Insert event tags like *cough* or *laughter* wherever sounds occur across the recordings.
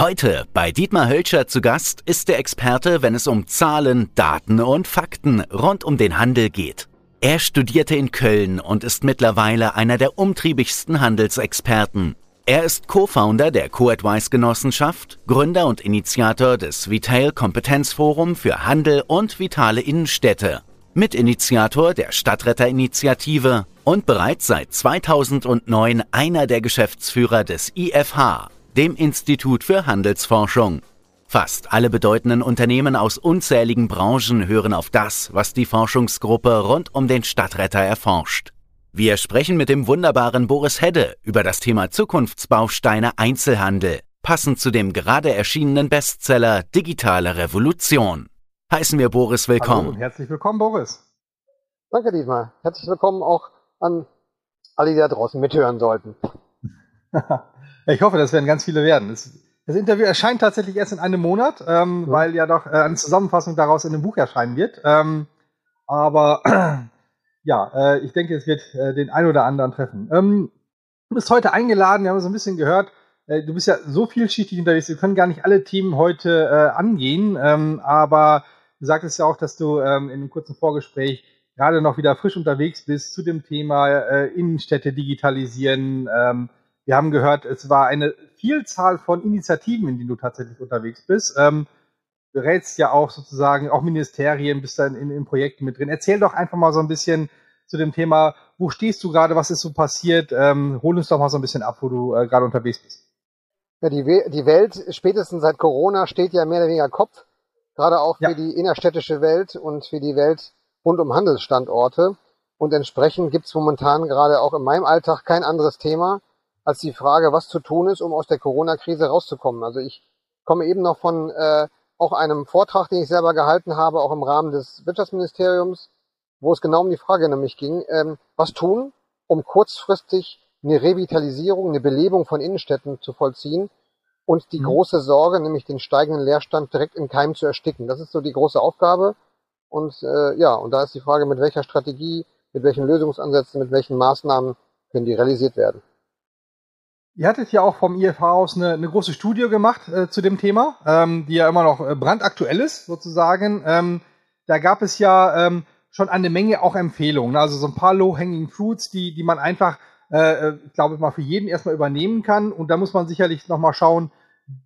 Heute bei Dietmar Hölscher zu Gast ist der Experte, wenn es um Zahlen, Daten und Fakten rund um den Handel geht. Er studierte in Köln und ist mittlerweile einer der umtriebigsten Handelsexperten. Er ist Co-Founder der Co-Advice Genossenschaft, Gründer und Initiator des Vitail Kompetenzforum für Handel und vitale Innenstädte, Mitinitiator der Stadtretterinitiative und bereits seit 2009 einer der Geschäftsführer des IFH, dem Institut für Handelsforschung. Fast alle bedeutenden Unternehmen aus unzähligen Branchen hören auf das, was die Forschungsgruppe rund um den Stadtretter erforscht. Wir sprechen mit dem wunderbaren Boris Hedde über das Thema Zukunftsbausteine Einzelhandel, passend zu dem gerade erschienenen Bestseller Digitale Revolution. Heißen wir Boris willkommen. Hallo und herzlich willkommen, Boris. Danke, Dietmar. Herzlich willkommen auch an alle, die da draußen mithören sollten. *laughs* ich hoffe, das werden ganz viele werden. Das, das Interview erscheint tatsächlich erst in einem Monat, ähm, ja. weil ja doch äh, eine Zusammenfassung daraus in einem Buch erscheinen wird. Ähm, aber *clears throat* ja, äh, ich denke, es wird äh, den ein oder anderen treffen. Ähm, du bist heute eingeladen, wir haben so ein bisschen gehört, äh, du bist ja so vielschichtig unterwegs, wir können gar nicht alle Themen heute äh, angehen, ähm, aber du sagtest ja auch, dass du ähm, in einem kurzen Vorgespräch gerade noch wieder frisch unterwegs bist zu dem Thema äh, Innenstädte digitalisieren. Wir haben gehört, es war eine Vielzahl von Initiativen, in denen du tatsächlich unterwegs bist. Ähm, berätst ja auch sozusagen auch Ministerien, bist dann in, in Projekten mit drin. Erzähl doch einfach mal so ein bisschen zu dem Thema, wo stehst du gerade, was ist so passiert? Ähm, hol uns doch mal so ein bisschen ab, wo du äh, gerade unterwegs bist. Ja, die, die Welt spätestens seit Corona steht ja mehr oder weniger Kopf, gerade auch für ja. die innerstädtische Welt und für die Welt rund um Handelsstandorte. Und entsprechend gibt's momentan gerade auch in meinem Alltag kein anderes Thema als die Frage, was zu tun ist, um aus der Corona-Krise rauszukommen. Also ich komme eben noch von äh, auch einem Vortrag, den ich selber gehalten habe, auch im Rahmen des Wirtschaftsministeriums, wo es genau um die Frage nämlich ging, ähm, was tun, um kurzfristig eine Revitalisierung, eine Belebung von Innenstädten zu vollziehen und die mhm. große Sorge, nämlich den steigenden Leerstand direkt im Keim zu ersticken. Das ist so die große Aufgabe. Und äh, ja, und da ist die Frage, mit welcher Strategie, mit welchen Lösungsansätzen, mit welchen Maßnahmen können die realisiert werden. Ihr hattet ja auch vom IFH aus eine, eine große Studie gemacht äh, zu dem Thema, ähm, die ja immer noch äh, brandaktuell ist, sozusagen. Ähm, da gab es ja ähm, schon eine Menge auch Empfehlungen, also so ein paar Low-Hanging Fruits, die, die man einfach, äh, äh ich glaube mal, für jeden erstmal übernehmen kann. Und da muss man sicherlich nochmal schauen,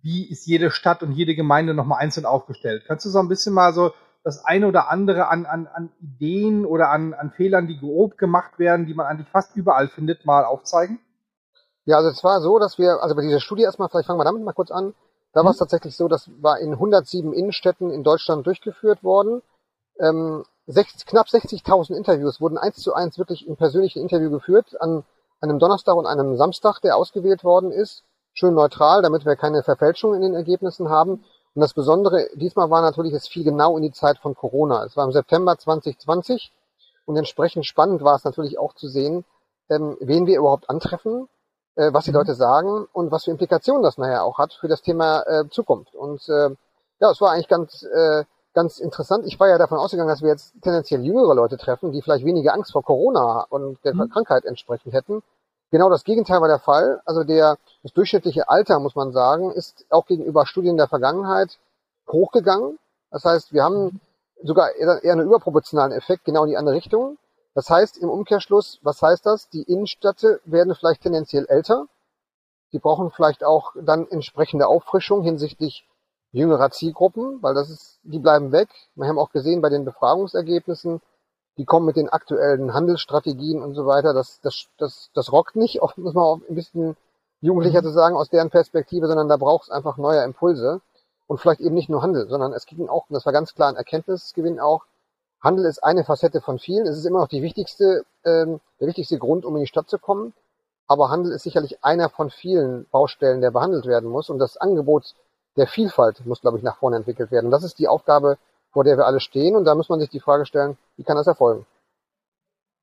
wie ist jede Stadt und jede Gemeinde nochmal einzeln aufgestellt. Kannst du so ein bisschen mal so das eine oder andere an, an, an Ideen oder an, an Fehlern, die grob gemacht werden, die man eigentlich fast überall findet, mal aufzeigen? Ja, also es war so, dass wir, also bei dieser Studie erstmal, vielleicht fangen wir damit mal kurz an. Da mhm. war es tatsächlich so, das war in 107 Innenstädten in Deutschland durchgeführt worden. Ähm, sech, knapp 60.000 Interviews wurden eins zu eins wirklich im persönlichen Interview geführt an einem Donnerstag und einem Samstag, der ausgewählt worden ist. Schön neutral, damit wir keine Verfälschung in den Ergebnissen haben. Und das Besondere diesmal war natürlich, es fiel genau in die Zeit von Corona. Es war im September 2020 und entsprechend spannend war es natürlich auch zu sehen, ähm, wen wir überhaupt antreffen äh, was die mhm. Leute sagen und was für Implikationen das nachher auch hat für das Thema äh, Zukunft. Und äh, ja, es war eigentlich ganz, äh, ganz interessant. Ich war ja davon ausgegangen, dass wir jetzt tendenziell jüngere Leute treffen, die vielleicht weniger Angst vor Corona und der mhm. Krankheit entsprechend hätten. Genau das Gegenteil war der Fall. Also der, das durchschnittliche Alter, muss man sagen, ist auch gegenüber Studien der Vergangenheit hochgegangen. Das heißt, wir haben mhm. sogar eher einen überproportionalen Effekt genau in die andere Richtung. Das heißt im Umkehrschluss, was heißt das? Die Innenstädte werden vielleicht tendenziell älter. Die brauchen vielleicht auch dann entsprechende Auffrischung hinsichtlich jüngerer Zielgruppen, weil das ist, die bleiben weg. Wir haben auch gesehen bei den Befragungsergebnissen, die kommen mit den aktuellen Handelsstrategien und so weiter. Das, das, das, das rockt nicht, oft muss man auch ein bisschen jugendlicher mhm. zu sagen aus deren Perspektive, sondern da braucht es einfach neue Impulse. Und vielleicht eben nicht nur Handel, sondern es ging auch, und das war ganz klar ein Erkenntnisgewinn auch, Handel ist eine Facette von vielen. Es ist immer noch die wichtigste, ähm, der wichtigste Grund, um in die Stadt zu kommen. Aber Handel ist sicherlich einer von vielen Baustellen, der behandelt werden muss. Und das Angebot der Vielfalt muss, glaube ich, nach vorne entwickelt werden. Und das ist die Aufgabe, vor der wir alle stehen. Und da muss man sich die Frage stellen, wie kann das erfolgen?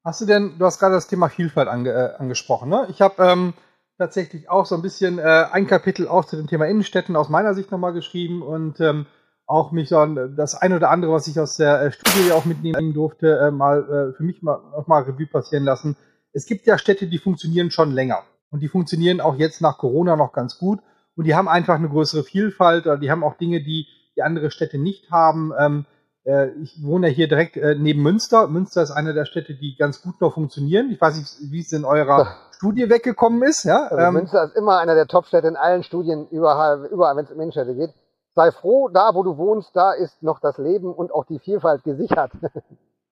Hast du denn, du hast gerade das Thema Vielfalt ange, äh, angesprochen. Ne? Ich habe ähm, tatsächlich auch so ein bisschen äh, ein Kapitel auch zu dem Thema Innenstädten aus meiner Sicht nochmal geschrieben. Und ähm, auch mich dann das ein oder andere, was ich aus der äh, Studie auch mitnehmen durfte, äh, mal äh, für mich mal, noch mal Revue passieren lassen. Es gibt ja Städte, die funktionieren schon länger und die funktionieren auch jetzt nach Corona noch ganz gut und die haben einfach eine größere Vielfalt oder die haben auch Dinge, die die andere Städte nicht haben. Ähm, äh, ich wohne ja hier direkt äh, neben Münster. Münster ist eine der Städte, die ganz gut noch funktionieren. Ich weiß nicht, wie es in eurer Studie weggekommen ist. Ja? Also ähm, Münster ist immer einer der Top-Städte in allen Studien, überall, überall wenn es um Innenstädte geht. Sei froh, da wo du wohnst, da ist noch das Leben und auch die Vielfalt gesichert. *laughs*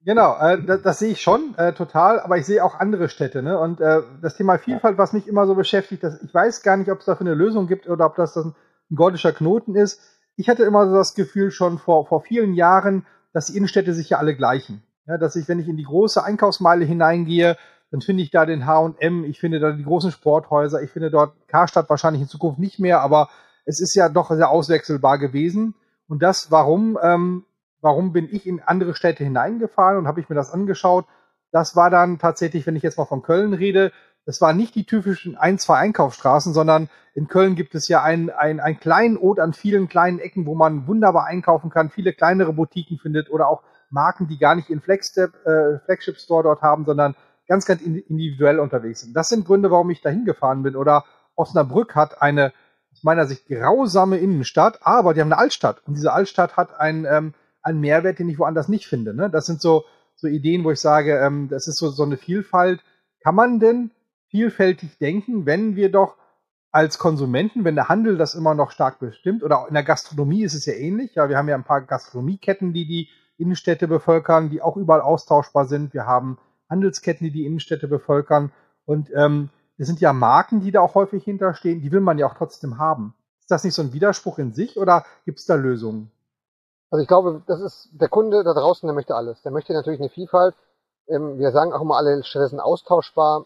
Genau, äh, das, das sehe ich schon äh, total, aber ich sehe auch andere Städte. Ne? Und äh, das Thema Vielfalt, was mich immer so beschäftigt, das, ich weiß gar nicht, ob es dafür eine Lösung gibt oder ob das, das ein gordischer Knoten ist. Ich hatte immer so das Gefühl schon vor, vor vielen Jahren, dass die Innenstädte sich ja alle gleichen. Ja, dass ich, wenn ich in die große Einkaufsmeile hineingehe, dann finde ich da den H&M, ich finde da die großen Sporthäuser, ich finde dort Karstadt wahrscheinlich in Zukunft nicht mehr, aber es ist ja doch sehr auswechselbar gewesen. Und das, warum? Ähm, warum bin ich in andere Städte hineingefahren und habe ich mir das angeschaut. Das war dann tatsächlich, wenn ich jetzt mal von Köln rede, das waren nicht die typischen ein, zwei Einkaufsstraßen, sondern in Köln gibt es ja einen, einen kleinen Ort an vielen kleinen Ecken, wo man wunderbar einkaufen kann, viele kleinere Boutiquen findet oder auch Marken, die gar nicht in Flagstep, äh, Flagship Store dort haben, sondern ganz, ganz individuell unterwegs sind. Das sind Gründe, warum ich da hingefahren bin. Oder Osnabrück hat eine aus meiner Sicht grausame Innenstadt, aber die haben eine Altstadt. Und diese Altstadt hat ein ähm, einen Mehrwert, den ich woanders nicht finde. Ne? Das sind so, so Ideen, wo ich sage, ähm, das ist so, so eine Vielfalt. Kann man denn vielfältig denken, wenn wir doch als Konsumenten, wenn der Handel das immer noch stark bestimmt, oder in der Gastronomie ist es ja ähnlich, ja, wir haben ja ein paar Gastronomieketten, die die Innenstädte bevölkern, die auch überall austauschbar sind. Wir haben Handelsketten, die die Innenstädte bevölkern. Und ähm, es sind ja Marken, die da auch häufig hinterstehen, die will man ja auch trotzdem haben. Ist das nicht so ein Widerspruch in sich oder gibt es da Lösungen? Also ich glaube, das ist der Kunde da draußen, der möchte alles. Der möchte natürlich eine Vielfalt. Ähm, wir sagen auch immer, alle sind austauschbar.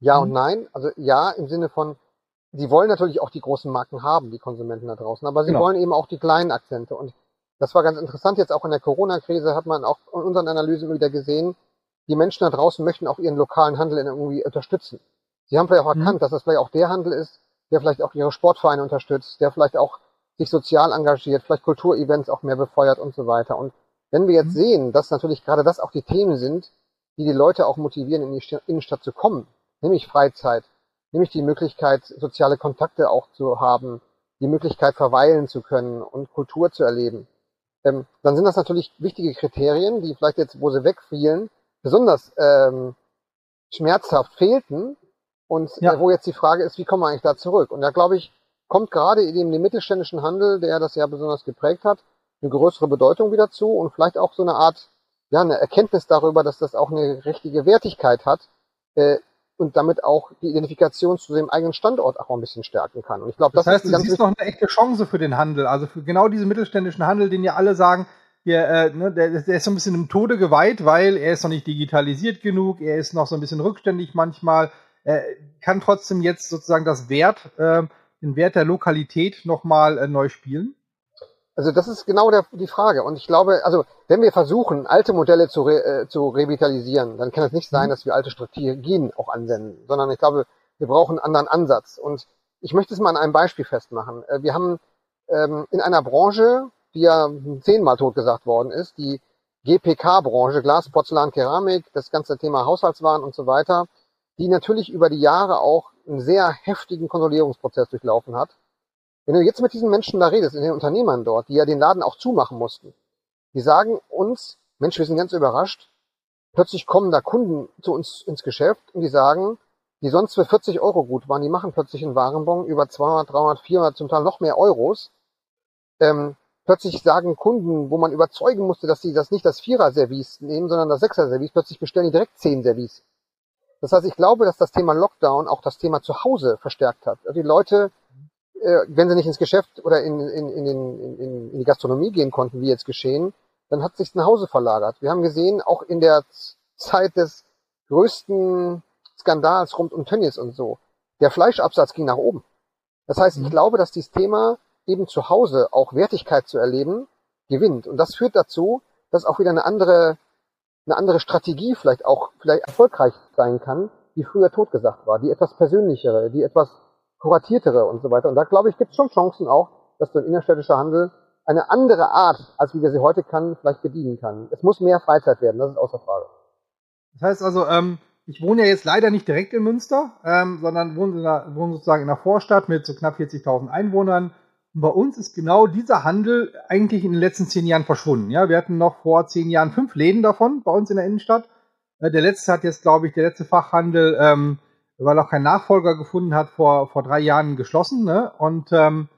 Ja mhm. und nein. Also ja im Sinne von, sie wollen natürlich auch die großen Marken haben, die Konsumenten da draußen, aber sie genau. wollen eben auch die kleinen Akzente. Und das war ganz interessant. Jetzt auch in der Corona-Krise hat man auch in unseren Analysen wieder gesehen, die Menschen da draußen möchten auch ihren lokalen Handel irgendwie unterstützen. Sie haben vielleicht auch mhm. erkannt, mhm. dass das vielleicht auch der Handel ist, der vielleicht auch ihre Sportvereine unterstützt, der vielleicht auch sich sozial engagiert, vielleicht Kulturevents auch mehr befeuert und so weiter. Und wenn wir jetzt mhm. sehen, dass natürlich gerade das auch die Themen sind, die die Leute auch motivieren, in die Innenstadt zu kommen, nämlich Freizeit, nämlich die Möglichkeit, soziale Kontakte auch zu haben, die Möglichkeit, verweilen zu können und Kultur zu erleben, ähm, dann sind das natürlich wichtige Kriterien, die vielleicht jetzt, wo sie wegfielen, besonders ähm, schmerzhaft fehlten und ja. äh, wo jetzt die Frage ist, wie kommen wir eigentlich da zurück? Und da glaube ich, kommt gerade in dem mittelständischen Handel, der das ja besonders geprägt hat, eine größere Bedeutung wieder zu und vielleicht auch so eine Art, ja, eine Erkenntnis darüber, dass das auch eine richtige Wertigkeit hat äh, und damit auch die Identifikation zu dem eigenen Standort auch ein bisschen stärken kann. Und ich glaube, das, das heißt, ist du siehst noch eine echte Chance für den Handel, also für genau diesen mittelständischen Handel, den ja alle sagen, der, äh, ne, der, der ist so ein bisschen im Tode geweiht, weil er ist noch nicht digitalisiert genug, er ist noch so ein bisschen rückständig manchmal, äh, kann trotzdem jetzt sozusagen das Wert äh, den Wert der Lokalität nochmal äh, neu spielen? Also das ist genau der, die Frage. Und ich glaube, also wenn wir versuchen, alte Modelle zu, re, äh, zu revitalisieren, dann kann es nicht sein, mhm. dass wir alte Strategien auch anwenden, sondern ich glaube, wir brauchen einen anderen Ansatz. Und ich möchte es mal an einem Beispiel festmachen. Äh, wir haben ähm, in einer Branche, die ja zehnmal totgesagt worden ist, die GPK-Branche, Glas, Porzellan, Keramik, das ganze Thema Haushaltswaren und so weiter, die natürlich über die Jahre auch einen sehr heftigen Konsolidierungsprozess durchlaufen hat. Wenn du jetzt mit diesen Menschen da redest, in den Unternehmern dort, die ja den Laden auch zumachen mussten, die sagen uns, Mensch, wir sind ganz überrascht, plötzlich kommen da Kunden zu uns ins Geschäft und die sagen, die sonst für 40 Euro gut waren, die machen plötzlich einen Warenbon über 200, 300, 400, zum Teil noch mehr Euros. Ähm, plötzlich sagen Kunden, wo man überzeugen musste, dass sie das nicht das Vierer-Service nehmen, sondern das Sechser-Service, plötzlich bestellen die direkt zehn Service. Das heißt, ich glaube, dass das Thema Lockdown auch das Thema Zuhause verstärkt hat. Also die Leute, äh, wenn sie nicht ins Geschäft oder in, in, in, in, in die Gastronomie gehen konnten, wie jetzt geschehen, dann hat sich nach Hause verlagert. Wir haben gesehen, auch in der Zeit des größten Skandals rund um Tönnies und so, der Fleischabsatz ging nach oben. Das heißt, ich mhm. glaube, dass dieses Thema eben zu Hause auch Wertigkeit zu erleben gewinnt. Und das führt dazu, dass auch wieder eine andere eine andere Strategie vielleicht auch vielleicht erfolgreich sein kann, die früher totgesagt war, die etwas persönlichere, die etwas kuratiertere und so weiter. Und da glaube ich, gibt es schon Chancen auch, dass so ein innerstädtischer Handel eine andere Art, als wie wir sie heute kann, vielleicht bedienen kann. Es muss mehr Freizeit werden, das ist außer Frage. Das heißt also, ähm, ich wohne ja jetzt leider nicht direkt in Münster, ähm, sondern wohne, in der, wohne sozusagen in einer Vorstadt mit so knapp 40.000 Einwohnern. Und bei uns ist genau dieser Handel eigentlich in den letzten zehn Jahren verschwunden. Ja, wir hatten noch vor zehn Jahren fünf Läden davon bei uns in der Innenstadt. Äh, der letzte hat jetzt, glaube ich, der letzte Fachhandel, ähm, weil auch kein Nachfolger gefunden hat, vor, vor drei Jahren geschlossen. Ne? Und ähm,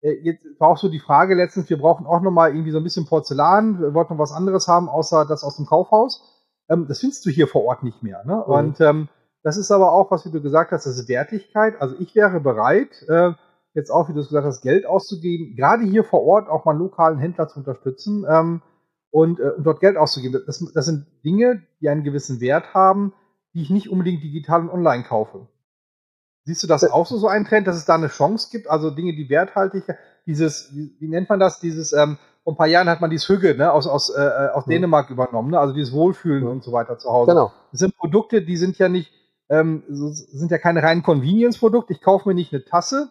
äh, jetzt war auch so die Frage letztens, wir brauchen auch nochmal irgendwie so ein bisschen Porzellan, wir wollten noch was anderes haben, außer das aus dem Kaufhaus. Ähm, das findest du hier vor Ort nicht mehr. Ne? Mhm. Und ähm, das ist aber auch, was wie du gesagt hast, das ist Wertigkeit. Also ich wäre bereit, äh, jetzt auch, wie du es gesagt hast, Geld auszugeben, gerade hier vor Ort auch mal einen lokalen Händler zu unterstützen ähm, und, äh, und dort Geld auszugeben. Das, das sind Dinge, die einen gewissen Wert haben, die ich nicht unbedingt digital und online kaufe. Siehst du das äh, auch so, so ein Trend, dass es da eine Chance gibt? Also Dinge, die werthaltig, dieses, wie, wie nennt man das, dieses, ähm, vor ein paar Jahren hat man dieses Hügge ne, aus, aus, äh, äh aus. Dänemark übernommen, ne? also dieses Wohlfühlen ja. und so weiter zu Hause. Genau. Das sind Produkte, die sind ja nicht, ähm, sind ja keine reinen Convenience-Produkte. Ich kaufe mir nicht eine Tasse,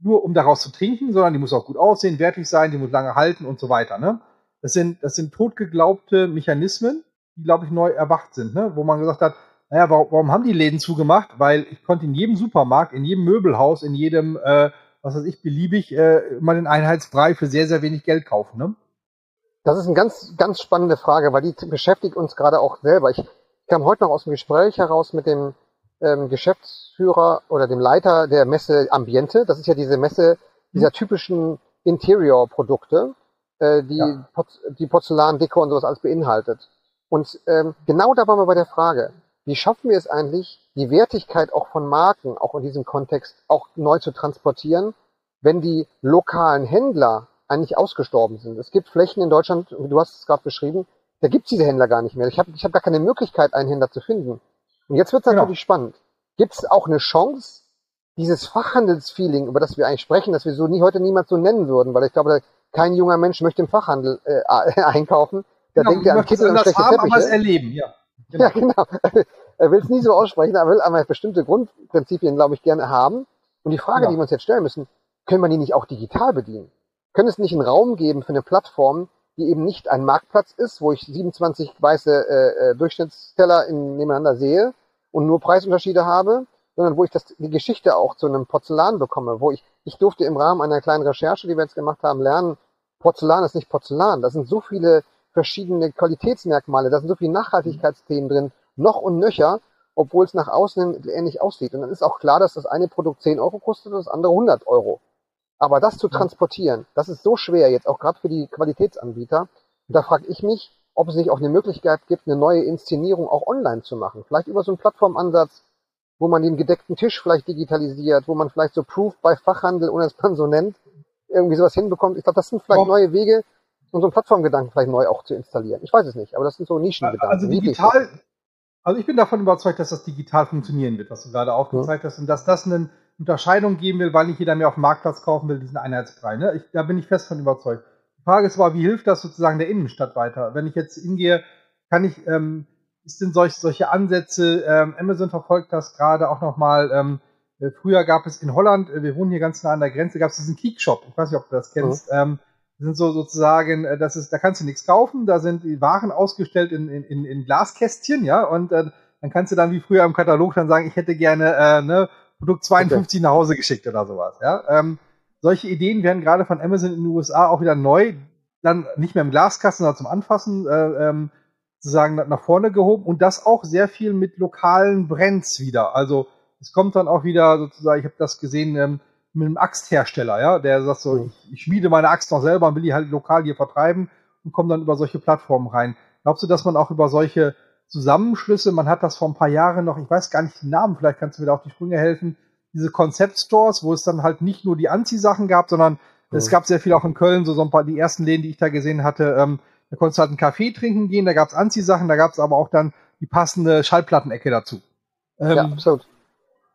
nur um daraus zu trinken, sondern die muss auch gut aussehen, wertig sein, die muss lange halten und so weiter. Ne? Das sind, das sind totgeglaubte Mechanismen, die, glaube ich, neu erwacht sind, ne? wo man gesagt hat, naja, warum, warum haben die Läden zugemacht? Weil ich konnte in jedem Supermarkt, in jedem Möbelhaus, in jedem, äh, was weiß ich, beliebig, äh, mal den Einheitsbrei für sehr, sehr wenig Geld kaufen. Ne? Das ist eine ganz, ganz spannende Frage, weil die beschäftigt uns gerade auch selber. Ich kam heute noch aus dem Gespräch heraus mit dem ähm, Geschäftsführer oder dem Leiter der Messe Ambiente. Das ist ja diese Messe dieser typischen Interior-Produkte, äh, die, ja. Porz die Porzellan, Deko und sowas alles beinhaltet. Und ähm, genau da waren wir bei der Frage, wie schaffen wir es eigentlich, die Wertigkeit auch von Marken, auch in diesem Kontext, auch neu zu transportieren, wenn die lokalen Händler eigentlich ausgestorben sind. Es gibt Flächen in Deutschland, du hast es gerade beschrieben, da gibt es diese Händler gar nicht mehr. Ich habe ich hab gar keine Möglichkeit, einen Händler zu finden. Und jetzt wird es natürlich genau. spannend. Gibt es auch eine Chance, dieses Fachhandelsfeeling, über das wir eigentlich sprechen, das wir so nie heute niemals so nennen würden, weil ich glaube, kein junger Mensch möchte im Fachhandel äh, *laughs* einkaufen. Da genau, denkt er an Kittel und schlechte haben, Teppiche. Aber es erleben, ja. Genau. *laughs* Ja, genau. er will es nie so aussprechen, er will aber bestimmte Grundprinzipien, glaube ich, gerne haben. Und die Frage, ja. die wir uns jetzt stellen müssen, können wir die nicht auch digital bedienen? Können es nicht einen Raum geben für eine Plattform, die eben nicht ein Marktplatz ist, wo ich 27 weiße äh, äh, Durchschnittsteller in, nebeneinander sehe und nur Preisunterschiede habe, sondern wo ich das, die Geschichte auch zu einem Porzellan bekomme, wo ich, ich durfte im Rahmen einer kleinen Recherche, die wir jetzt gemacht haben, lernen, Porzellan ist nicht Porzellan. Da sind so viele verschiedene Qualitätsmerkmale, da sind so viele Nachhaltigkeitsthemen drin, noch und nöcher, obwohl es nach außen ähnlich aussieht. Und dann ist auch klar, dass das eine Produkt 10 Euro kostet und das andere 100 Euro. Aber das zu transportieren, das ist so schwer jetzt, auch gerade für die Qualitätsanbieter. Und da frage ich mich, ob es nicht auch eine Möglichkeit gibt, eine neue Inszenierung auch online zu machen. Vielleicht über so einen Plattformansatz, wo man den gedeckten Tisch vielleicht digitalisiert, wo man vielleicht so Proof bei Fachhandel, ohne dass *laughs* man so nennt, irgendwie sowas hinbekommt. Ich glaube, das sind vielleicht neue Wege, um so einen Plattformgedanken vielleicht neu auch zu installieren. Ich weiß es nicht, aber das sind so Nischengedanken. Also digital, also ich bin davon überzeugt, dass das digital funktionieren wird, was du gerade aufgezeigt ja. hast, und dass das eine Unterscheidung geben will, weil nicht jeder mehr auf dem Marktplatz kaufen will, diesen Einheitsbrei. Ne? Ich, da bin ich fest von überzeugt. Die Frage ist aber, wie hilft das sozusagen der Innenstadt weiter? Wenn ich jetzt hingehe, kann ich, ähm, ist denn solch, solche Ansätze, ähm, Amazon verfolgt das gerade auch nochmal, ähm, äh, früher gab es in Holland, äh, wir wohnen hier ganz nah an der Grenze, gab es diesen Keek-Shop, ich weiß nicht, ob du das kennst, mhm. ähm, sind so sozusagen, äh, das ist, da kannst du nichts kaufen, da sind die Waren ausgestellt in, in, in Glaskästchen, ja, und äh, dann kannst du dann wie früher im Katalog dann sagen, ich hätte gerne äh, ne, Produkt 52 okay. nach Hause geschickt oder sowas, ja. Ähm, solche Ideen werden gerade von Amazon in den USA auch wieder neu, dann nicht mehr im Glaskasten, sondern zum Anfassen äh, ähm, sozusagen nach vorne gehoben und das auch sehr viel mit lokalen Brands wieder. Also es kommt dann auch wieder sozusagen, ich habe das gesehen, ähm, mit einem Axthersteller, ja, der sagt so, mhm. ich, ich schmiede meine Axt noch selber und will die halt lokal hier vertreiben und komme dann über solche Plattformen rein. Glaubst du, dass man auch über solche Zusammenschlüsse, man hat das vor ein paar Jahren noch, ich weiß gar nicht den Namen, vielleicht kannst du mir da auf die Sprünge helfen, diese Concept-Stores, wo es dann halt nicht nur die Anziehsachen gab, sondern mhm. es gab sehr viel auch in Köln, so, so ein paar, die ersten Läden, die ich da gesehen hatte, ähm, da konntest du halt einen Kaffee trinken gehen, da gab es Anziehsachen, da gab es aber auch dann die passende Schallplattenecke dazu. Ähm, ja, absolut.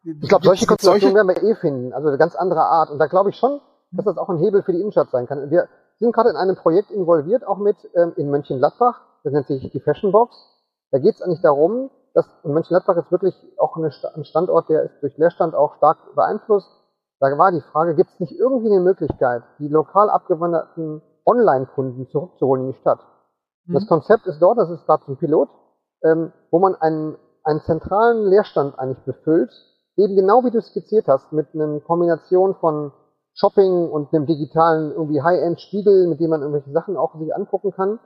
Ich glaube, solche Konstellationen werden wir eh finden, also eine ganz andere Art. Und da glaube ich schon, dass das auch ein Hebel für die Innenstadt sein kann. Wir sind gerade in einem Projekt involviert, auch mit ähm, in Mönchengladbach. Das nennt sich die Fashion Box. Da geht es eigentlich darum, dass und Mönchengladbach ist wirklich auch eine, ein Standort, der ist durch Leerstand auch stark beeinflusst. Da war die Frage, gibt es nicht irgendwie eine Möglichkeit, die lokal abgewanderten Online-Kunden zurückzuholen in die Stadt? Mhm. Das Konzept ist dort, das ist gerade ein Pilot, ähm, wo man einen einen zentralen Leerstand eigentlich befüllt, eben genau wie du skizziert hast, mit einer Kombination von Shopping und einem digitalen irgendwie High-End-Spiegel, mit dem man irgendwelche Sachen auch sich angucken kann,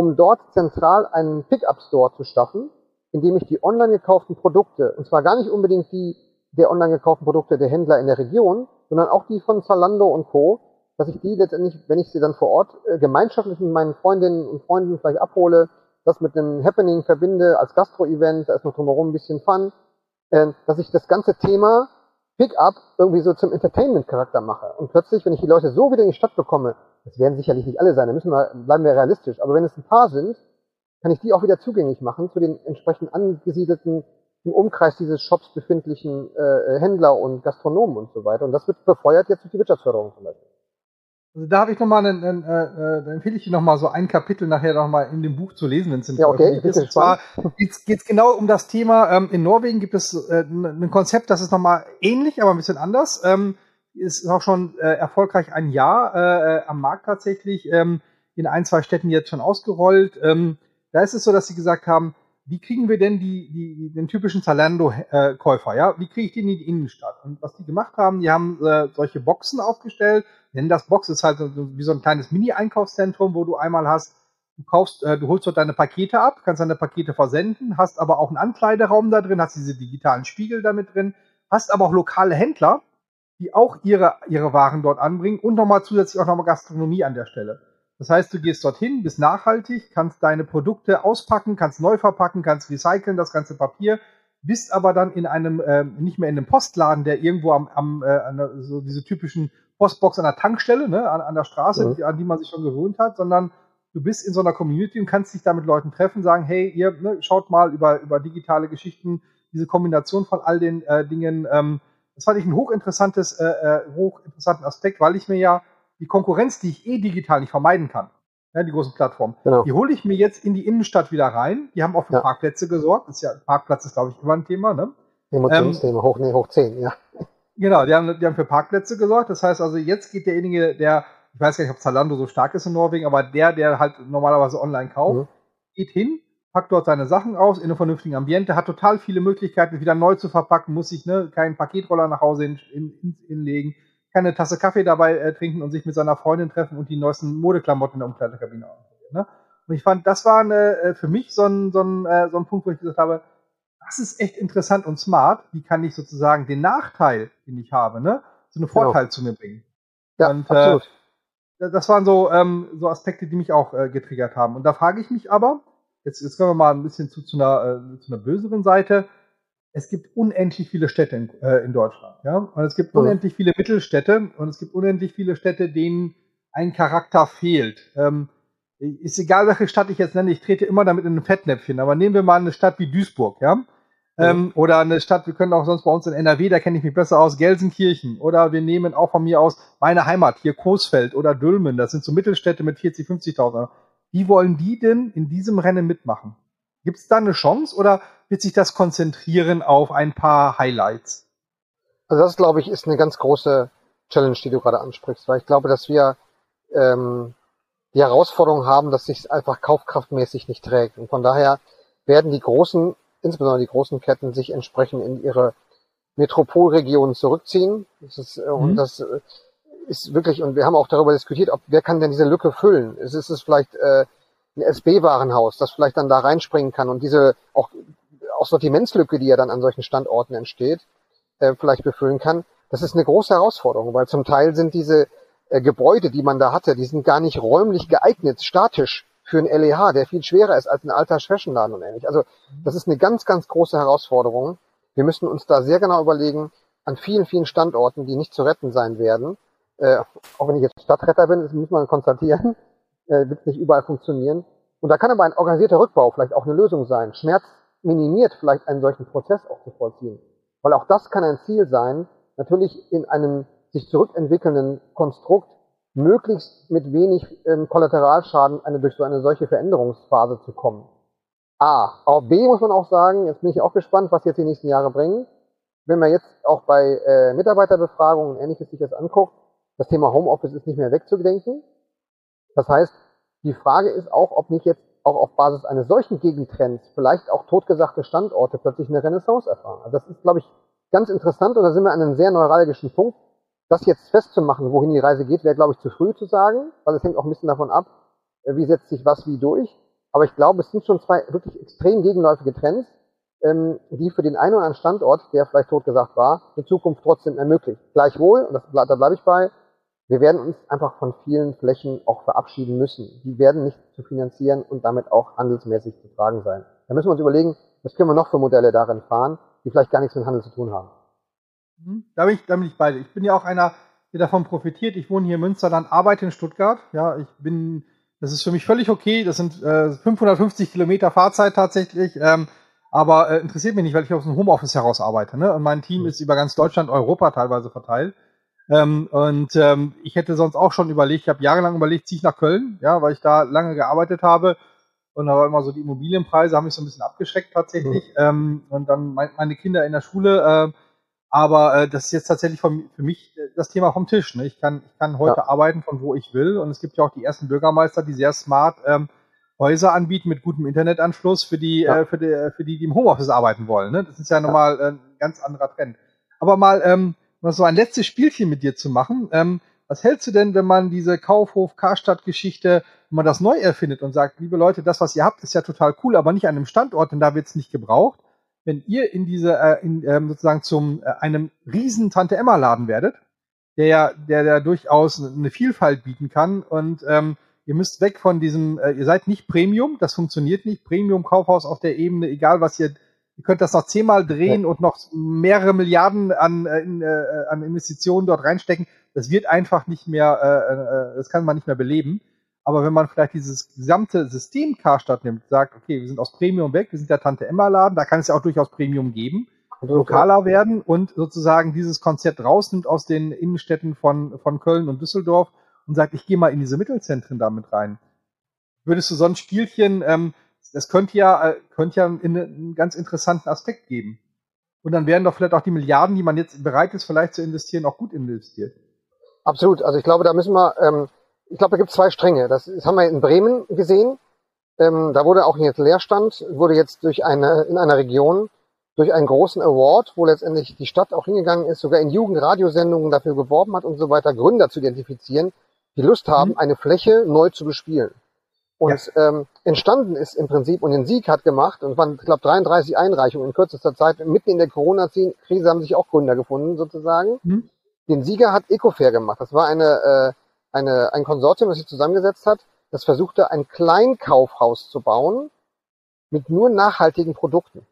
um dort zentral einen Pickup-Store zu schaffen, in dem ich die online gekauften Produkte, und zwar gar nicht unbedingt die der online gekauften Produkte der Händler in der Region, sondern auch die von Zalando und Co., dass ich die letztendlich, wenn ich sie dann vor Ort äh, gemeinschaftlich mit meinen Freundinnen und Freunden vielleicht abhole, das mit einem Happening verbinde als Gastro-Event, da ist noch drumherum ein bisschen Fun, äh, dass ich das ganze Thema Pickup irgendwie so zum Entertainment-Charakter mache. Und plötzlich, wenn ich die Leute so wieder in die Stadt bekomme, das werden sicherlich nicht alle sein, da müssen wir, bleiben wir realistisch, aber wenn es ein paar sind, kann ich die auch wieder zugänglich machen zu den entsprechend angesiedelten, im Umkreis dieses Shops befindlichen äh, Händler und Gastronomen und so weiter. Und das wird befeuert jetzt durch die Wirtschaftsförderung zum Beispiel. Also da habe ich nochmal, einen, einen, äh, äh, da empfehle ich dir nochmal so ein Kapitel nachher nochmal in dem Buch zu lesen, wenn es Ja, okay. ist. Und zwar geht es genau um das Thema, ähm, in Norwegen gibt es äh, ein Konzept, das ist nochmal ähnlich, aber ein bisschen anders. Ähm, ist auch schon äh, erfolgreich ein Jahr äh, äh, am Markt tatsächlich, ähm, in ein, zwei Städten jetzt schon ausgerollt. Ähm, da ist es so, dass sie gesagt haben, wie kriegen wir denn die, die, den typischen Zalando-Käufer, ja? Wie kriege ich den in die Innenstadt? Und was die gemacht haben, die haben äh, solche Boxen aufgestellt, nennen das Box, ist halt wie so ein kleines Mini-Einkaufszentrum, wo du einmal hast, du kaufst, äh, du holst dort deine Pakete ab, kannst deine Pakete versenden, hast aber auch einen Ankleideraum da drin, hast diese digitalen Spiegel damit drin, hast aber auch lokale Händler, die auch ihre, ihre Waren dort anbringen und nochmal zusätzlich auch nochmal Gastronomie an der Stelle. Das heißt, du gehst dorthin, bist nachhaltig, kannst deine Produkte auspacken, kannst neu verpacken, kannst recyceln, das ganze Papier, bist aber dann in einem, äh, nicht mehr in einem Postladen, der irgendwo am, am äh, so diese typischen Postbox an der Tankstelle, ne, an, an der Straße, Mhm. die, an die man sich schon gewöhnt hat, sondern du bist in so einer Community und kannst dich da mit Leuten treffen, sagen, hey, ihr, ne, schaut mal über, über digitale Geschichten, diese Kombination von all den äh, Dingen, ähm, das fand ich ein hochinteressantes, äh, äh, hochinteressanten Aspekt, weil ich mir ja die Konkurrenz, die ich eh digital nicht vermeiden kann, ja, die großen Plattformen, Genau. die hole ich mir jetzt in die Innenstadt wieder rein. Die haben auch für Ja. Parkplätze gesorgt. Das ist ja, Parkplatz ist, glaube ich, immer ein Thema, ne? Emotionsthema, hoch, nee, hoch 10, ja. Genau, die haben, die haben für Parkplätze gesorgt. Das heißt also, jetzt geht derjenige, der, ich weiß gar nicht, ob Zalando so stark ist in Norwegen, aber der, der halt normalerweise online kauft, Mhm. geht hin, packt dort seine Sachen aus in einem vernünftigen Ambiente, hat total viele Möglichkeiten, wieder neu zu verpacken, muss sich ne, keinen Paketroller nach Hause hin, in, in, hinlegen, kann eine Tasse Kaffee dabei äh, trinken und sich mit seiner Freundin treffen und die neuesten Modeklamotten in der Umkleidekabine ausprobieren. Ne? Und ich fand, das war eine, äh, für mich so ein, so, ein, äh, so ein Punkt, wo ich gesagt habe, das ist echt interessant und smart. Wie kann ich sozusagen den Nachteil, den ich habe, ne, so einen Vorteil zu mir bringen? Ja, Und, äh, absolut. das waren so, ähm, so Aspekte, die mich auch äh, getriggert haben. Und da frage ich mich aber, jetzt, jetzt kommen wir mal ein bisschen zu, zu, einer, äh, zu einer böseren Seite. Es gibt unendlich viele Städte in, äh, in Deutschland. Ja? Und es gibt unendlich viele Mittelstädte und es gibt unendlich viele Städte, denen ein Charakter fehlt. Ähm, ist egal, welche Stadt ich jetzt nenne, ich trete immer damit in ein Fettnäpfchen. Aber nehmen wir mal eine Stadt wie Duisburg, ja? Ähm, oder eine Stadt, wir können auch sonst bei uns in NRW, da kenne ich mich besser aus, Gelsenkirchen. Oder wir nehmen auch von mir aus meine Heimat, hier Coesfeld oder Dülmen. Das sind so Mittelstädte mit 40, 50.000. Wie wollen die denn in diesem Rennen mitmachen? Gibt es da eine Chance oder wird sich das konzentrieren auf ein paar Highlights? Also das, glaube ich, ist eine ganz große Challenge, die du gerade ansprichst, weil ich glaube, dass wir ähm, die Herausforderung haben, dass sich einfach kaufkraftmäßig nicht trägt. Und von daher werden die großen, insbesondere die großen Ketten, sich entsprechend in ihre Metropolregionen zurückziehen. Das ist, äh, Mhm. Und das äh, ist wirklich, und wir haben auch darüber diskutiert, ob wer kann denn diese Lücke füllen? Ist es ist vielleicht äh, ein SB-Warenhaus, das vielleicht dann da reinspringen kann und diese auch, auch Sortimentslücke, die ja dann an solchen Standorten entsteht, äh, vielleicht befüllen kann. Das ist eine große Herausforderung, weil zum Teil sind diese äh, Gebäude, die man da hatte, die sind gar nicht räumlich geeignet, statisch für einen LEH, der viel schwerer ist als ein alter Fashionladen und ähnlich. Also das ist eine ganz, ganz große Herausforderung. Wir müssen uns da sehr genau überlegen, an vielen, vielen Standorten, die nicht zu retten sein werden, äh, auch wenn ich jetzt Stadtretter bin, das muss man konstatieren, äh, wird nicht überall funktionieren. Und da kann aber ein organisierter Rückbau vielleicht auch eine Lösung sein. Schmerz minimiert vielleicht einen solchen Prozess auch zu vollziehen. Weil auch das kann ein Ziel sein, natürlich in einem sich zurückentwickelnden Konstrukt möglichst mit wenig ähm, Kollateralschaden eine, durch so eine solche Veränderungsphase zu kommen. A. Auf B muss man auch sagen, jetzt bin ich auch gespannt, was jetzt die nächsten Jahre bringen. Wenn man jetzt auch bei äh, Mitarbeiterbefragungen und ähnliches sich das anguckt, das Thema Homeoffice ist nicht mehr wegzudenken. Das heißt, die Frage ist auch, ob nicht jetzt auch auf Basis eines solchen Gegentrends vielleicht auch totgesagte Standorte plötzlich eine Renaissance erfahren. Also das ist, glaube ich, ganz interessant und da sind wir an einem sehr neuralgischen Punkt. Das jetzt festzumachen, wohin die Reise geht, wäre, glaube ich, zu früh zu sagen, weil es hängt auch ein bisschen davon ab, äh, wie setzt sich was wie durch. Aber ich glaube, es sind schon zwei wirklich extrem gegenläufige Trends, ähm, die für den einen oder anderen Standort, der vielleicht totgesagt war, in Zukunft trotzdem ermöglicht. Gleichwohl, und das, da bleibe ich bei, wir werden uns einfach von vielen Flächen auch verabschieden müssen. Die werden nicht zu finanzieren und damit auch handelsmäßig zu tragen sein. Da müssen wir uns überlegen, was können wir noch für Modelle darin fahren, die vielleicht gar nichts mit Handel zu tun haben. Mhm. Da bin ich, da bin ich beide. Ich bin ja auch einer, der davon profitiert. Ich wohne hier in Münsterland, arbeite in Stuttgart. Ja, ich bin, das ist für mich völlig okay. Das sind äh, 550 Kilometer Fahrzeit tatsächlich. Ähm, aber äh, interessiert mich nicht, weil ich aus dem Homeoffice heraus arbeite. Ne? Und mein Team mhm. ist über ganz Deutschland, Europa teilweise verteilt. Ähm, und ähm, ich hätte sonst auch schon überlegt, ich habe jahrelang überlegt, ziehe ich nach Köln, ja, weil ich da lange gearbeitet habe. Und da war immer so die Immobilienpreise, haben mich so ein bisschen abgeschreckt tatsächlich. Mhm. Ähm, und dann mein, meine Kinder in der Schule. Äh, aber äh, das ist jetzt tatsächlich vom, für mich äh, das Thema vom Tisch. Ne? Ich, kann, ich kann heute ja. arbeiten von wo ich will. Und es gibt ja auch die ersten Bürgermeister, die sehr smart ähm, Häuser anbieten mit gutem Internetanschluss für die, ja. äh, für die, für die, die im Homeoffice arbeiten wollen. Ne? Das ist ja nochmal äh, ein ganz anderer Trend. Aber mal ähm, mal so ein letztes Spielchen mit dir zu machen. Ähm, was hältst du denn, wenn man diese Kaufhof-Karstadt-Geschichte, wenn man das neu erfindet und sagt, liebe Leute, das, was ihr habt, ist ja total cool, aber nicht an einem Standort, denn da wird es nicht gebraucht. Wenn ihr in diese, äh, in, ähm, sozusagen zum äh, einem riesen Tante-Emma-Laden werdet, der ja, der, der durchaus eine Vielfalt bieten kann und ähm, ihr müsst weg von diesem, äh, ihr seid nicht Premium, das funktioniert nicht, Premium-Kaufhaus auf der Ebene, egal was ihr ihr könnt das noch zehnmal drehen ja. und noch mehrere Milliarden an, äh, in, äh, an Investitionen dort reinstecken. Das wird einfach nicht mehr, äh, äh, das kann man nicht mehr beleben. Aber wenn man vielleicht dieses gesamte System Karstadt nimmt, sagt, okay, wir sind aus Premium weg, wir sind der Tante Emma Laden, da kann es ja auch durchaus Premium geben, lokaler werden und sozusagen dieses Konzept rausnimmt aus den Innenstädten von, von Köln und Düsseldorf und sagt, ich gehe mal in diese Mittelzentren damit rein. Würdest du so ein Spielchen, ähm, das könnte ja, äh, könnte ja einen ganz interessanten Aspekt geben. Und dann wären doch vielleicht auch die Milliarden, die man jetzt bereit ist, vielleicht zu investieren, auch gut investiert. Absolut. Also ich glaube, da müssen wir, ähm, ich glaube, da gibt es zwei Stränge. Das, das haben wir in Bremen gesehen. Ähm, da wurde auch jetzt Leerstand, wurde jetzt durch eine, in einer Region, durch einen großen Award, wo letztendlich die Stadt auch hingegangen ist, sogar in Jugendradiosendungen dafür geworben hat und so weiter, Gründer zu identifizieren, die Lust haben, mhm. eine Fläche neu zu bespielen. Und ja. ähm, entstanden ist im Prinzip und den Sieg hat gemacht und waren, ich glaube, 33 Einreichungen in kürzester Zeit. Mitten in der Corona-Krise haben sich auch Gründer gefunden, sozusagen. Mhm. Den Sieger hat Ecofair gemacht. Das war eine, äh, eine, ein Konsortium, das sich zusammengesetzt hat, das versuchte, ein Kleinkaufhaus zu bauen mit nur nachhaltigen Produkten.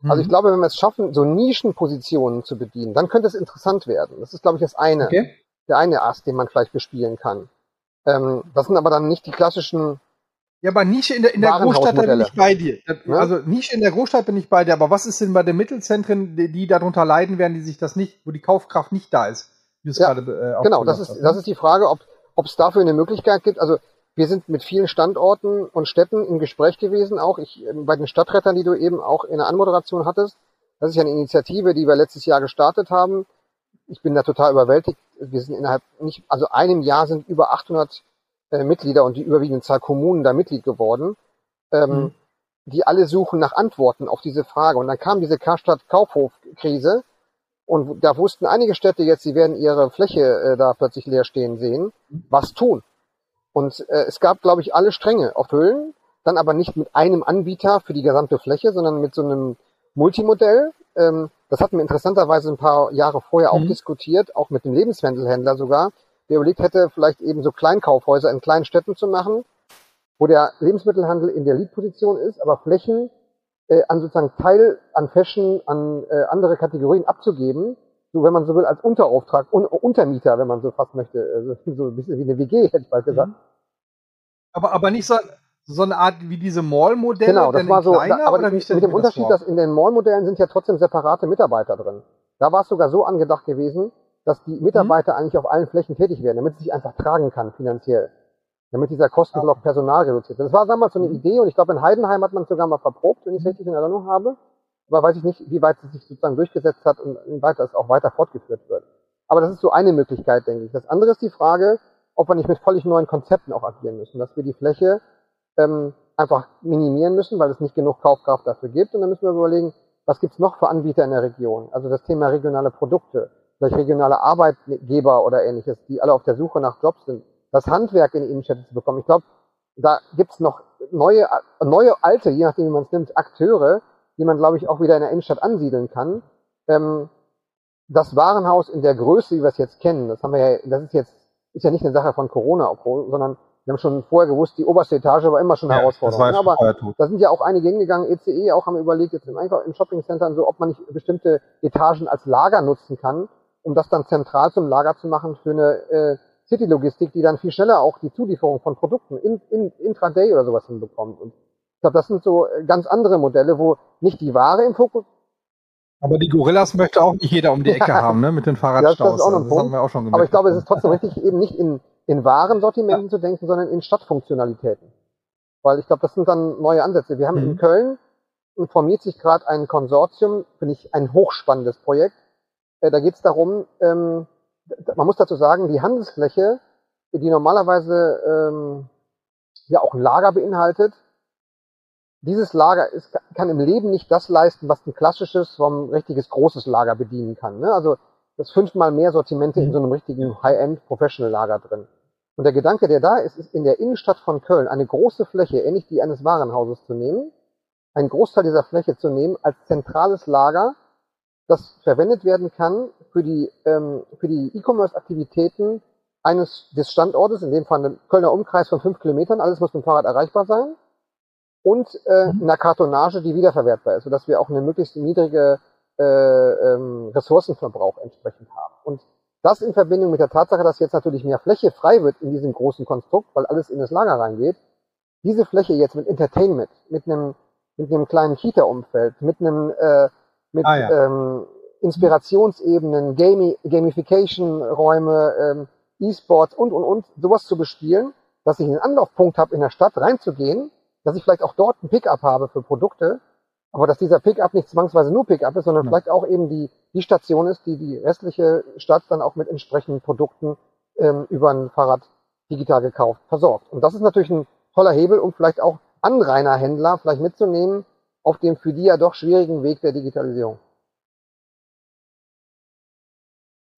Mhm. Also ich glaube, wenn wir es schaffen, so Nischenpositionen zu bedienen, dann könnte es interessant werden. Das ist, glaube ich, das eine, okay. der eine Ast, den man vielleicht bespielen kann. Ähm, das sind aber dann nicht die klassischen ja, aber Nische in der, in der Großstadt, bin ich bei dir. Also Nische in der Großstadt bin ich bei dir, aber was ist denn bei den Mittelzentren, die, die darunter leiden werden, die sich das nicht, wo die Kaufkraft nicht da ist? Ja, gerade, äh, genau, das ist, hast, das ist die Frage, ob ob es dafür eine Möglichkeit gibt. Also wir sind mit vielen Standorten und Städten im Gespräch gewesen, auch ich, ähm, bei den Stadtrettern, die du eben auch in der Anmoderation hattest. Das ist ja eine Initiative, die wir letztes Jahr gestartet haben. Ich bin da total überwältigt. Wir sind innerhalb nicht, also einem Jahr sind über 800 äh, Mitglieder und die überwiegende Zahl Kommunen da Mitglied geworden, ähm, mhm. die alle suchen nach Antworten auf diese Frage. Und dann kam diese Karstadt-Kaufhof-Krise und da wussten einige Städte jetzt, sie werden ihre Fläche äh, da plötzlich leer stehen sehen. Was tun? Und äh, es gab, glaube ich, alle Stränge auf Höhlen, dann aber nicht mit einem Anbieter für die gesamte Fläche, sondern mit so einem Multimodell. Ähm, das hatten wir interessanterweise ein paar Jahre vorher auch mhm. diskutiert, auch mit dem Lebensmittelhändler sogar, der überlegt hätte, vielleicht eben so Kleinkaufhäuser in kleinen Städten zu machen, wo der Lebensmittelhandel in der Leadposition ist, aber Flächen äh, an sozusagen Teil an Fashion, an äh, andere Kategorien abzugeben, so wenn man so will, als Unterauftrag, un Untermieter, wenn man so fast möchte, also *laughs* so ein bisschen wie eine WG, hätte ich bald gesagt. Mhm. Aber, aber nicht so, so eine Art wie diese Mall-Modelle? Genau, das war so, kleiner, aber mit dem Unterschied, das dass in den Mall-Modellen sind ja trotzdem separate Mitarbeiter drin. Da war es sogar so angedacht gewesen, dass die Mitarbeiter mhm. eigentlich auf allen Flächen tätig werden, damit es sich einfach tragen kann finanziell. Damit dieser Kostenblock Personal reduziert wird. Das war damals so eine mhm. Idee und ich glaube in Heidenheim hat man es sogar mal verprobt, wenn ich es richtig in Erinnerung habe. Aber weiß ich nicht, wie weit es sich sozusagen durchgesetzt hat und wie weit das auch weiter fortgeführt wird. Aber das ist so eine Möglichkeit, denke ich. Das andere ist die Frage, ob wir nicht mit völlig neuen Konzepten auch agieren müssen, dass wir die Fläche ähm, einfach minimieren müssen, weil es nicht genug Kaufkraft dafür gibt. Und dann müssen wir überlegen, was gibt's noch für Anbieter in der Region? Also das Thema regionale Produkte, vielleicht regionale Arbeitgeber oder ähnliches, die alle auf der Suche nach Jobs sind. Das Handwerk in die Innenstädte zu bekommen. Ich glaube, da gibt's noch neue, neue, alte, je nachdem wie man es nimmt, Akteure, die man, glaube ich, auch wieder in der Innenstadt ansiedeln kann. Ähm, das Warenhaus in der Größe, wie wir es jetzt kennen, das haben wir ja, das ist jetzt, ist ja nicht eine Sache von Corona, sondern wir haben schon vorher gewusst, die oberste Etage war immer schon eine ja, Herausforderung. Aber da sind ja auch einige hingegangen, ECE e auch haben überlegt, jetzt im Einkauf, im Shoppingcenter so, ob man nicht bestimmte Etagen als Lager nutzen kann, um das dann zentral zum Lager zu machen für eine äh, City-Logistik, die dann viel schneller auch die Zulieferung von Produkten in, in, intraday oder sowas hinbekommt. Und ich glaube, das sind so äh, ganz andere Modelle, wo nicht die Ware im Fokus aber die Gorillas möchte auch nicht jeder um die Ecke *laughs* haben, ne? Mit den Fahrradstaus. Ja, das, ist auch noch ein das haben wir auch schon gemerkt. Aber ich glaube, es ist trotzdem richtig, eben nicht in in Warensortimenten ja. zu denken, sondern in Stadtfunktionalitäten. Weil ich glaube, das sind dann neue Ansätze. Wir haben mhm. in Köln informiert sich gerade ein Konsortium, finde ich ein hochspannendes Projekt. Äh, da geht es darum, ähm, man muss dazu sagen, die Handelsfläche, die normalerweise ähm, ja auch ein Lager beinhaltet, dieses Lager ist, kann im Leben nicht das leisten, was ein klassisches, vom richtiges großes Lager bedienen kann. Ne? Also das fünfmal mehr Sortimente in mhm. so einem richtigen High-End Professional Lager drin. Und der Gedanke, der da ist, ist in der Innenstadt von Köln eine große Fläche, ähnlich die eines Warenhauses zu nehmen, einen Großteil dieser Fläche zu nehmen als zentrales Lager, das verwendet werden kann für die ähm, für die E-Commerce-Aktivitäten eines des Standortes, in dem Fall ein Kölner Umkreis von fünf Kilometern, alles muss mit dem Fahrrad erreichbar sein, und äh, mhm. einer Kartonage, die wiederverwertbar ist, sodass wir auch eine möglichst niedrige äh, ähm, Ressourcenverbrauch entsprechend haben. Und das in Verbindung mit der Tatsache, dass jetzt natürlich mehr Fläche frei wird in diesem großen Konstrukt, weil alles in das Lager reingeht, diese Fläche jetzt mit Entertainment, mit einem, mit einem kleinen Kita-Umfeld, mit einem, äh, mit ah, ja. ähm, Inspirationsebenen, Gami Gamification-Räume, ähm, E-Sports und, und, und, sowas zu bespielen, dass ich einen Anlaufpunkt habe, in der Stadt reinzugehen, dass ich vielleicht auch dort ein Pickup habe für Produkte, aber dass dieser Pickup nicht zwangsweise nur Pickup ist, sondern ja. vielleicht auch eben die, die Station ist, die die restliche Stadt dann auch mit entsprechenden Produkten ähm, über ein Fahrrad digital gekauft versorgt. Und das ist natürlich ein toller Hebel, um vielleicht auch Anrainerhändler vielleicht mitzunehmen auf dem für die ja doch schwierigen Weg der Digitalisierung.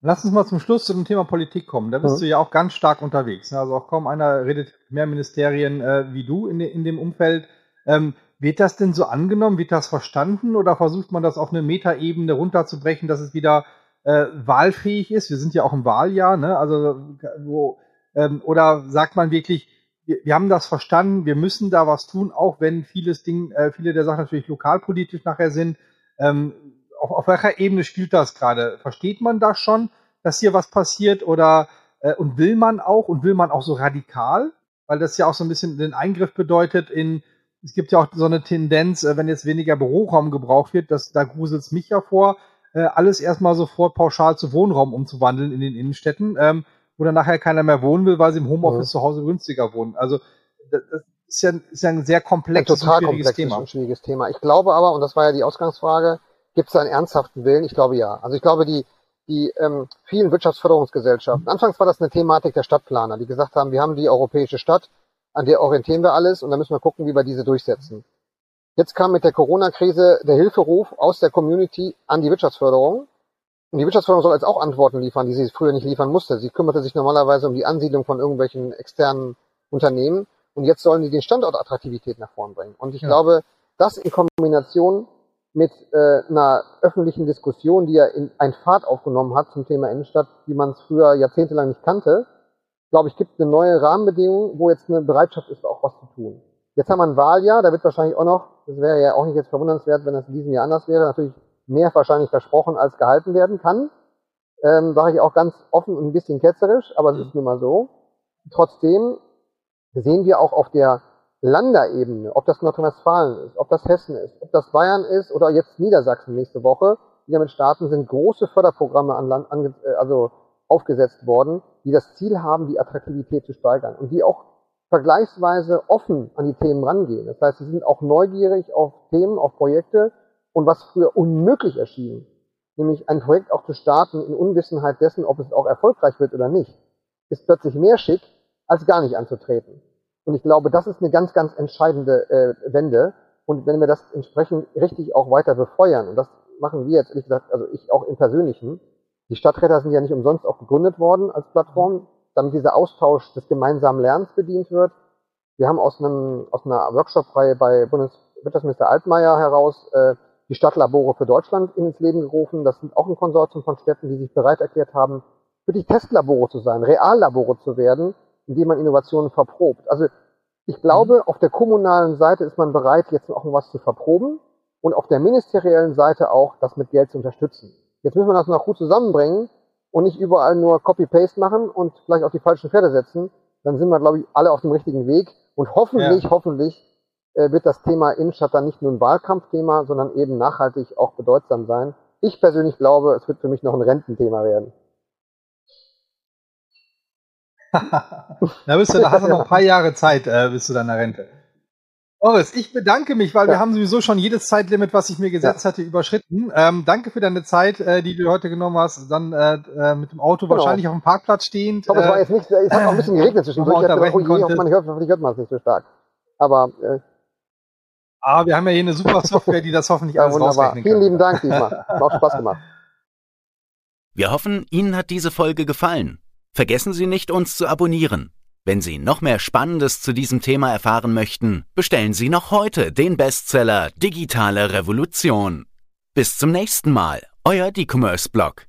Lass uns mal zum Schluss zu dem Thema Politik kommen. Da bist mhm. du ja auch ganz stark unterwegs. Ne? Also auch kaum einer redet mehr Ministerien äh, wie du in, de, in dem Umfeld. Ähm, wird das denn so angenommen? Wird das verstanden? Oder versucht man das auf eine Metaebene runterzubrechen, dass es wieder äh, wahlfähig ist? Wir sind ja auch im Wahljahr, ne? Also wo, ähm, oder sagt man wirklich, wir, wir, haben das verstanden, wir müssen da was tun, auch wenn vieles Ding, äh, viele der Sachen natürlich lokalpolitisch nachher sind. Ähm, auf, auf welcher Ebene spielt das gerade? Versteht man das schon, dass hier was passiert? Oder äh, und will man auch und will man auch so radikal? Weil das ja auch so ein bisschen den Eingriff bedeutet in es gibt ja auch so eine Tendenz, äh, wenn jetzt weniger Büroraum gebraucht wird, dass da gruselt es mich ja vor, äh, alles erstmal sofort pauschal zu Wohnraum umzuwandeln in den Innenstädten, ähm, wo dann nachher keiner mehr wohnen will, weil sie im Homeoffice ja. zu Hause günstiger wohnen. Also das ist ja, ist ja ein sehr komplexes, ein total schwieriges Thema. Und schwieriges Thema. Ich glaube aber, und das war ja die Ausgangsfrage, gibt es einen ernsthaften Willen? Ich glaube ja. Also ich glaube, die, die ähm, vielen Wirtschaftsförderungsgesellschaften, anfangs war das eine Thematik der Stadtplaner, die gesagt haben, wir haben die europäische Stadt, an der orientieren wir alles und dann müssen wir gucken, wie wir diese durchsetzen. Jetzt kam mit der Corona-Krise der Hilferuf aus der Community an die Wirtschaftsförderung. Und die Wirtschaftsförderung soll jetzt auch Antworten liefern, die sie früher nicht liefern musste. Sie kümmerte sich normalerweise um die Ansiedlung von irgendwelchen externen Unternehmen. Und jetzt sollen sie den Standortattraktivität nach vorn bringen. Und ich ja. glaube, das in Kombination mit äh, einer öffentlichen Diskussion, die ja in ein Fahrt aufgenommen hat zum Thema Innenstadt, wie man es früher jahrzehntelang nicht kannte, glaube ich, gibt eine neue Rahmenbedingung, wo jetzt eine Bereitschaft ist, auch was zu tun. Jetzt haben wir ein Wahljahr, da wird wahrscheinlich auch noch, das wäre ja auch nicht jetzt verwundernswert, wenn das in diesem Jahr anders wäre, natürlich mehr wahrscheinlich versprochen als gehalten werden kann. Ähm, sage ich auch ganz offen und ein bisschen ketzerisch, aber es ist nun mal so. Trotzdem sehen wir auch auf der Landerebene, ob das Nordrhein-Westfalen ist, ob das Hessen ist, ob das Bayern ist oder jetzt Niedersachsen nächste Woche, die damit starten, sind große Förderprogramme an Land, an, äh, also aufgesetzt worden, die das Ziel haben, die Attraktivität zu steigern und die auch vergleichsweise offen an die Themen rangehen. Das heißt, sie sind auch neugierig auf Themen, auf Projekte und was früher unmöglich erschien, nämlich ein Projekt auch zu starten in Unwissenheit dessen, ob es auch erfolgreich wird oder nicht, ist plötzlich mehr schick, als gar nicht anzutreten. Und ich glaube, das ist eine ganz, ganz entscheidende äh, Wende. Und wenn wir das entsprechend richtig auch weiter befeuern, und das machen wir jetzt, ehrlich gesagt, also ich auch im Persönlichen, die Stadträte sind ja nicht umsonst auch gegründet worden als Plattform, damit dieser Austausch des gemeinsamen Lernens bedient wird. Wir haben aus, einem, aus einer Workshop-Reihe bei Bundeswirtschaftsminister Altmaier heraus äh, die Stadtlabore für Deutschland ins Leben gerufen. Das sind auch ein Konsortium von Städten, die sich bereit erklärt haben, wirklich Testlabore zu sein, Reallabore zu werden, in denen man Innovationen verprobt. Also ich glaube, mhm. auf der kommunalen Seite ist man bereit, jetzt auch noch was zu verproben und auf der ministeriellen Seite auch das mit Geld zu unterstützen. Jetzt müssen wir das noch gut zusammenbringen und nicht überall nur Copy-Paste machen und vielleicht auf die falschen Pferde setzen. Dann sind wir, glaube ich, alle auf dem richtigen Weg. Und hoffentlich, ja. hoffentlich wird das Thema Innenstadt dann nicht nur ein Wahlkampfthema, sondern eben nachhaltig auch bedeutsam sein. Ich persönlich glaube, es wird für mich noch ein Rententhema werden. *laughs* da bist du, da hast du noch ein paar Jahre Zeit äh, bis zu deiner Rente. Boris, ich bedanke mich, weil ja. wir haben sowieso schon jedes Zeitlimit, was ich mir gesetzt ja. hatte, überschritten. Ähm, danke für deine Zeit, äh, die du heute genommen hast. Dann äh, äh mit dem Auto genau. wahrscheinlich auf dem Parkplatz stehend. Ich glaube, es war äh, jetzt nicht, es hat auch ein bisschen geregnet *laughs* zwischendurch. Ich dachte, oh je, man hört, hört man es nicht so stark. Aber äh, Ah, wir haben ja hier eine super Software, die das hoffentlich *laughs* ja, alles wunderbar. rausrechnen kann. Vielen lieben Dank diesmal. Hat auch Spaß gemacht. Wir hoffen, Ihnen hat diese Folge gefallen. Vergessen Sie nicht, uns zu abonnieren. Wenn Sie noch mehr Spannendes zu diesem Thema erfahren möchten, bestellen Sie noch heute den Bestseller Digitale Revolution. Bis zum nächsten Mal, euer D-Commerce-Blog.